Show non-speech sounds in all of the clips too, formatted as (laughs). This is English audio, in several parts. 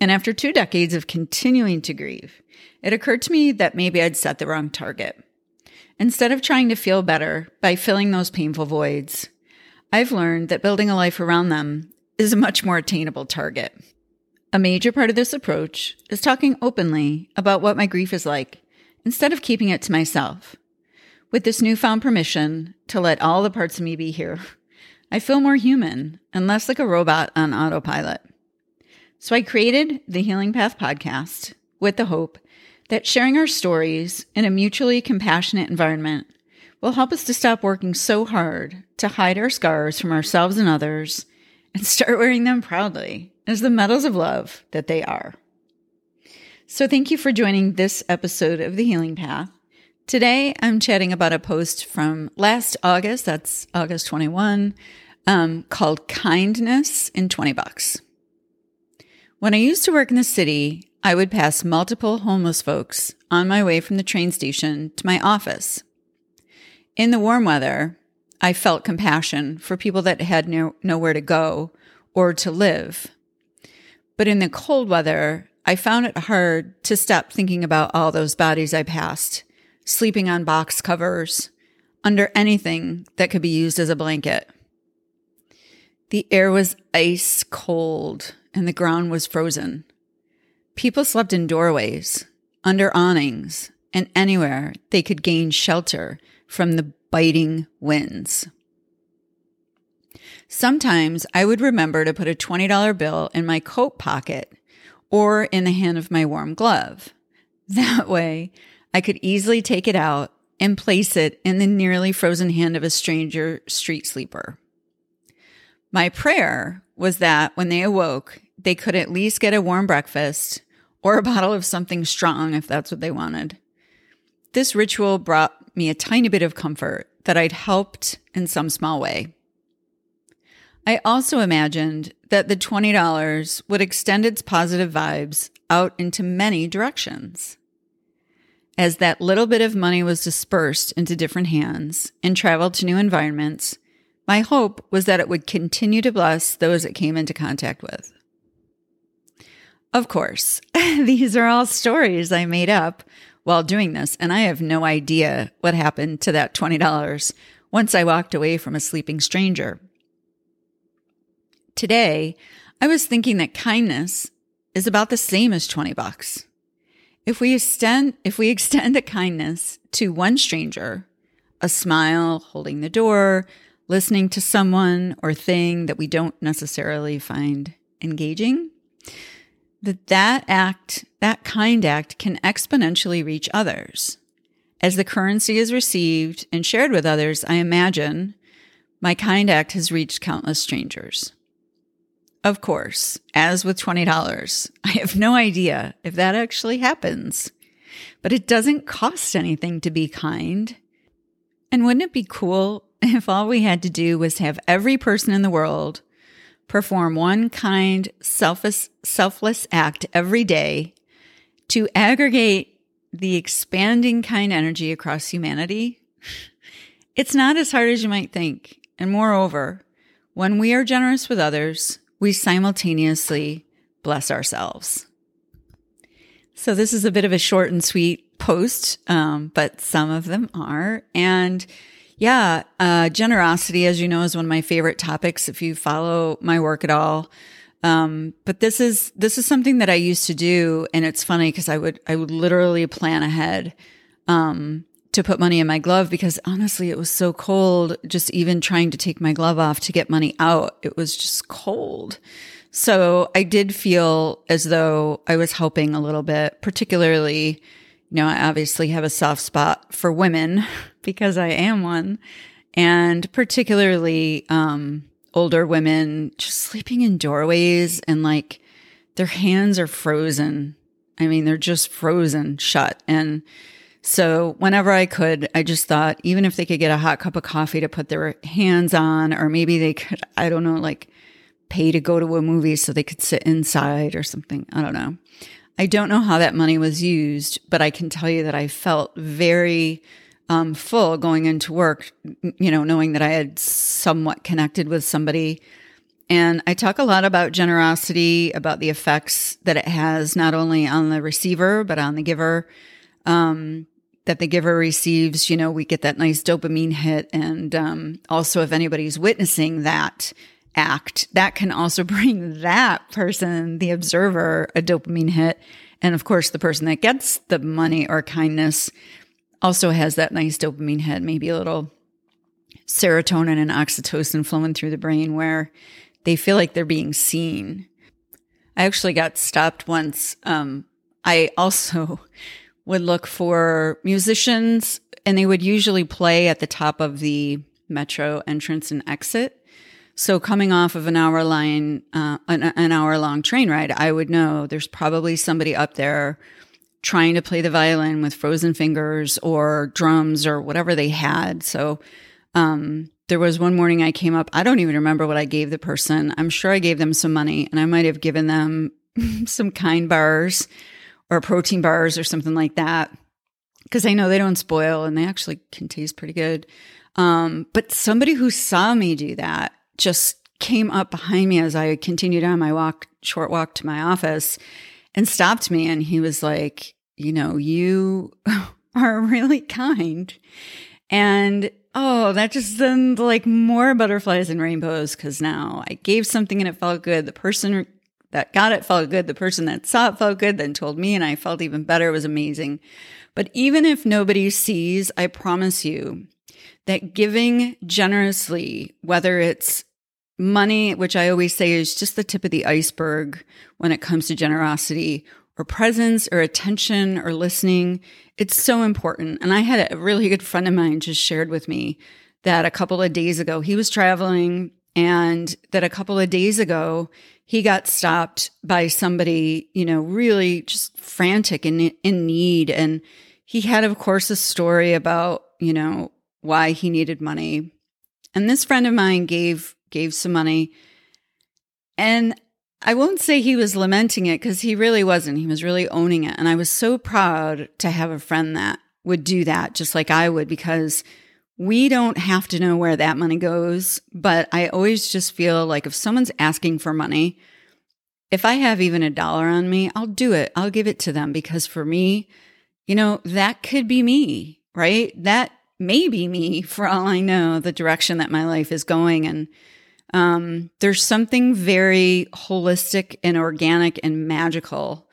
And after two decades of continuing to grieve, it occurred to me that maybe I'd set the wrong target. Instead of trying to feel better by filling those painful voids, I've learned that building a life around them is a much more attainable target. A major part of this approach is talking openly about what my grief is like instead of keeping it to myself. With this newfound permission to let all the parts of me be here, I feel more human and less like a robot on autopilot. So I created the Healing Path podcast with the hope that sharing our stories in a mutually compassionate environment will help us to stop working so hard to hide our scars from ourselves and others and start wearing them proudly as the medals of love that they are. So thank you for joining this episode of The Healing Path. Today I'm chatting about a post from last August, that's August 21, um, called Kindness in 20 Bucks. When I used to work in the city, I would pass multiple homeless folks on my way from the train station to my office. In the warm weather, I felt compassion for people that had no, nowhere to go or to live. But in the cold weather, I found it hard to stop thinking about all those bodies I passed, sleeping on box covers, under anything that could be used as a blanket. The air was ice cold and the ground was frozen. People slept in doorways, under awnings, and anywhere they could gain shelter from the biting winds. Sometimes I would remember to put a $20 bill in my coat pocket or in the hand of my warm glove. That way, I could easily take it out and place it in the nearly frozen hand of a stranger street sleeper. My prayer was that when they awoke, they could at least get a warm breakfast or a bottle of something strong if that's what they wanted. This ritual brought me a tiny bit of comfort that I'd helped in some small way. I also imagined that the $20 would extend its positive vibes out into many directions. As that little bit of money was dispersed into different hands and traveled to new environments, my hope was that it would continue to bless those it came into contact with. Of course, (laughs) these are all stories I made up while doing this, and I have no idea what happened to that $20 once I walked away from a sleeping stranger. Today, I was thinking that kindness is about the same as 20 bucks. If we extend if we (laughs) extend a kindness to one stranger, a smile, holding the door, listening to someone or thing that we don't necessarily find engaging, that that act, that kind act can exponentially reach others. As the currency is received and shared with others, I imagine my kind act has reached countless strangers. Of course, as with $20, I have no idea if that actually happens, but it doesn't cost anything to be kind. And wouldn't it be cool if all we had to do was have every person in the world perform one kind, selfless, selfless act every day to aggregate the expanding kind energy across humanity? It's not as hard as you might think. And moreover, when we are generous with others, we simultaneously bless ourselves. So this is a bit of a short and sweet post, um, but some of them are. And yeah, uh, generosity, as you know, is one of my favorite topics. If you follow my work at all, um, but this is this is something that I used to do, and it's funny because I would I would literally plan ahead um, to put money in my glove because honestly, it was so cold. Just even trying to take my glove off to get money out, it was just cold. So I did feel as though I was helping a little bit, particularly you know, I obviously have a soft spot for women (laughs) because I am one, and particularly um, older women just sleeping in doorways and like their hands are frozen I mean, they're just frozen shut. And so whenever I could, I just thought, even if they could get a hot cup of coffee to put their hands on, or maybe they could, I don't know, like pay to go to a movie so they could sit inside or something. I don't know. I don't know how that money was used, but I can tell you that I felt very um, full going into work, you know, knowing that I had somewhat connected with somebody. And I talk a lot about generosity, about the effects that it has not only on the receiver, but on the giver. Um, that the giver receives, you know, we get that nice dopamine hit. And um, also, if anybody's witnessing that act, that can also (laughs) bring that person, the observer, a dopamine hit. And of course, the person that gets the money or kindness also has that nice dopamine hit, maybe a little serotonin and oxytocin flowing through the brain where they feel like they're being seen. I actually got stopped once. Um, I also (laughs) would look for musicians, and they would usually play at the top of the metro entrance and exit. So coming off of an hour line, uh, an, an hour long train ride, I would know there's probably somebody up there trying to play the violin with frozen fingers or drums or whatever they had. So, um, there was one morning I came up. I don't even remember what I gave the person. I'm sure I gave them some money and I might have given them (laughs) some kind bars or protein bars or something like that because I know they don't spoil and they actually can taste pretty good. Um, but somebody who saw me do that just came up behind me as I continued on my walk, short walk to my office and stopped me. And he was like, you know, you (laughs) are really kind. And oh, that just then like more butterflies and rainbows because now I gave something and it felt good. The person that got it felt good. The person that saw it felt good, then told me, and I felt even better. It was amazing. But even if nobody sees, I promise you that giving generously, whether it's money, which I always say is just the tip of the iceberg when it comes to generosity, or presence, or attention, or listening, it's so important. And I had a really good friend of mine just shared with me that a couple of days ago, he was traveling, and that a couple of days ago, he got stopped by somebody, you know, really just frantic and in need. And he had, of course, a story about, you know, why he needed money. And this friend of mine gave gave some money. And I won't say he was lamenting it because he really wasn't. He was really owning it. And I was so proud to have a friend that would do that just like I would because we don't have to know where that money goes. But I always just feel like if someone's asking for money, if I have even a dollar on me, I'll do it. I'll give it to them because for me, you know, that could be me, right? That may be me for all I know, the direction that my life is going. And um, there's something very holistic and organic and magical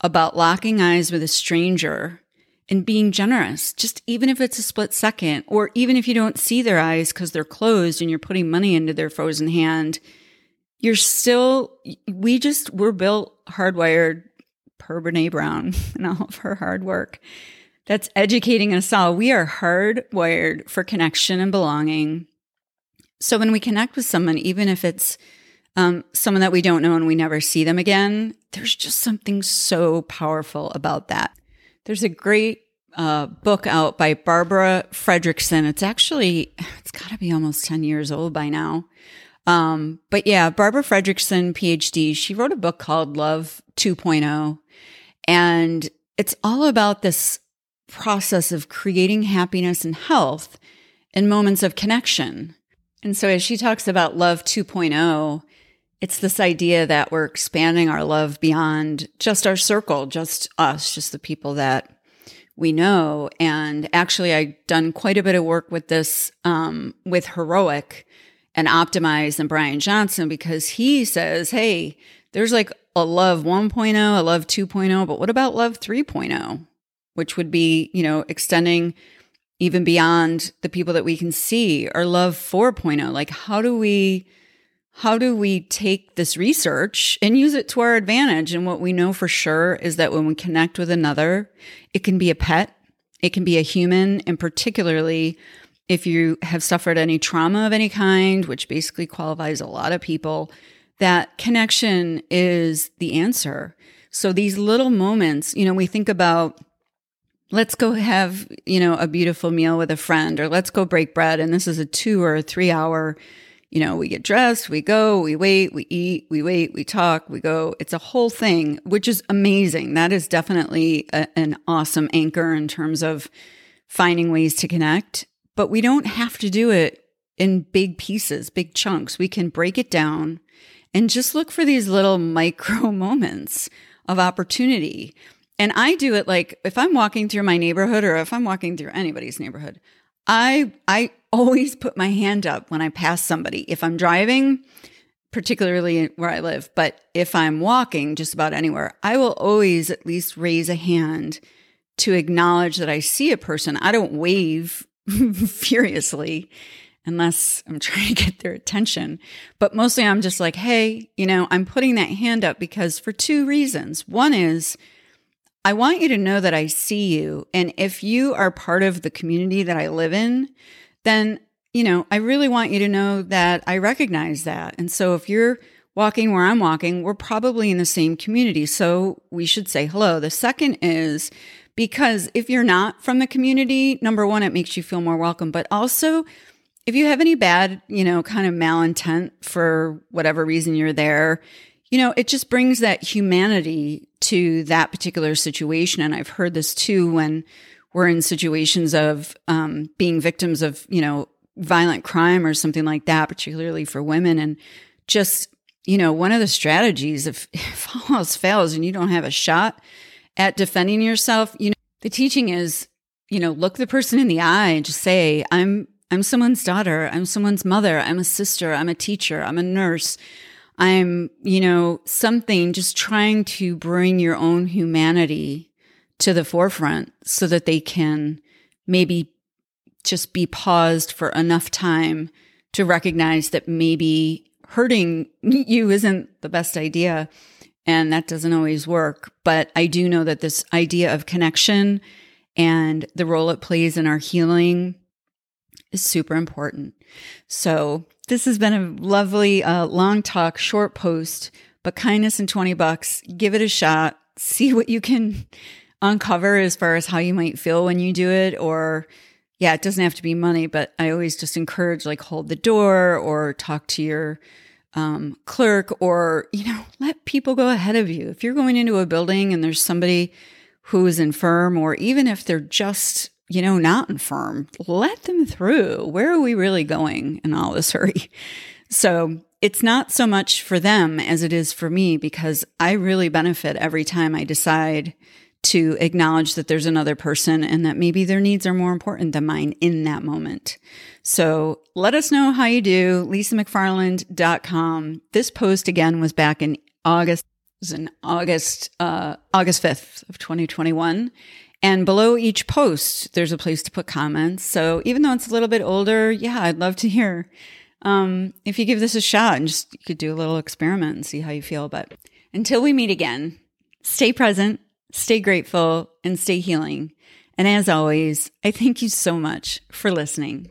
about locking eyes with a stranger and being generous, just even if it's a split second, or even if you don't see their eyes because they're closed and you're putting money into their frozen hand, you're still, we just, we're built hardwired per Brene Brown (laughs) and all of her hard work. That's educating us all. We are hardwired for connection and belonging so when we connect with someone, even if it's um, someone that we don't know and we never see them again, there's just something so powerful about that. There's a great uh, book out by Barbara Fredrickson. It's actually, it's got to be almost 10 years old by now. Um, but yeah, Barbara Fredrickson, PhD, she wrote a book called Love 2.0. And it's all about this process of creating happiness and health in moments of connection. And so as she talks about love 2.0, it's this idea that we're expanding our love beyond just our circle, just us, just the people that we know. And actually, I've done quite a bit of work with this, um, with Heroic and Optimize and Brian Johnson, because he says, Hey, there's like a love 1.0, a love 2.0, but what about love 3.0? Which would be, you know, extending even beyond the people that we can see or love 4.0 like how do we how do we take this research and use it to our advantage? And what we know for sure is that when we connect with another it can be a pet it can be a human and particularly if you have suffered any trauma of any kind which basically qualifies a lot of people that connection is the answer. So these little moments, you know, we think about let's go have, you know, a beautiful meal with a friend or let's go break bread. And this is a two or a three hour, you know, we get dressed, we go, we wait, we eat, we wait, we talk, we go. It's a whole thing, which is amazing. That is definitely a, an awesome anchor in terms of finding ways to connect. But we don't have to do it in big pieces, big chunks. We can break it down and just look for these little micro (laughs) moments of opportunity. And I do it like if I'm walking through my neighborhood or if I'm walking through anybody's neighborhood, I I always put my hand up when I pass somebody. If I'm driving, particularly where I live, but if I'm walking just about anywhere, I will always at least raise a hand to acknowledge that I see a person. I don't wave (laughs) furiously unless I'm trying to get their attention. But mostly I'm just like, hey, you know, I'm putting that hand up because for two reasons. One is I want you to know that I see you. And if you are part of the community that I live in, then, you know, I really want you to know that I recognize that. And so if you're walking where I'm walking, we're probably in the same community. So we should say hello. The second is because if you're not from the community, number one, it makes you feel more welcome, but also if you have any bad, you know, kind of malintent for whatever reason you're there, you know, it just brings that humanity to that particular situation. And I've heard this too when we're in situations of um, being victims of, you know, violent crime or something like that, particularly for women. And just, you know, one of the strategies, if, (laughs) if all else fails and you don't have a shot at defending yourself, you know, the teaching is, you know, look the person in the eye and just say, I'm I'm someone's daughter. I'm someone's mother. I'm a sister. I'm a teacher. I'm a nurse. I'm, you know, something just trying to bring your own humanity to the forefront so that they can maybe just be paused for enough time to recognize that maybe hurting (laughs) you isn't the best idea. And that doesn't always work. But I do know that this idea of connection and the role it plays in our healing is super important. So this has been a lovely, uh, long talk, short post, but kindness and 20 bucks. Give it a shot. See what you can uncover as far as how you might feel when you do it. Or, yeah, it doesn't have to be money, but I always just encourage like hold the door or talk to your um, clerk or, you know, let people go ahead of you. If you're going into a building and there's somebody who is infirm, or even if they're just you know, not infirm. Let them through. Where are we really going in all this hurry? (laughs) So it's not so much for them as it is for me because I really benefit every time I decide to acknowledge that there's another person and that maybe their needs are more important than mine in that moment. So let us know how you do. LisaMcFarland.com. This post again was back in August, was in August, uh, August 5th of 2021. And below each post, there's a place to put comments. So even though it's a little bit older, yeah, I'd love to hear um, if you give this a shot and just you could do a little experiment and see how you feel. But until we meet again, stay present, stay grateful, and stay healing. And as always, I thank you so much for listening.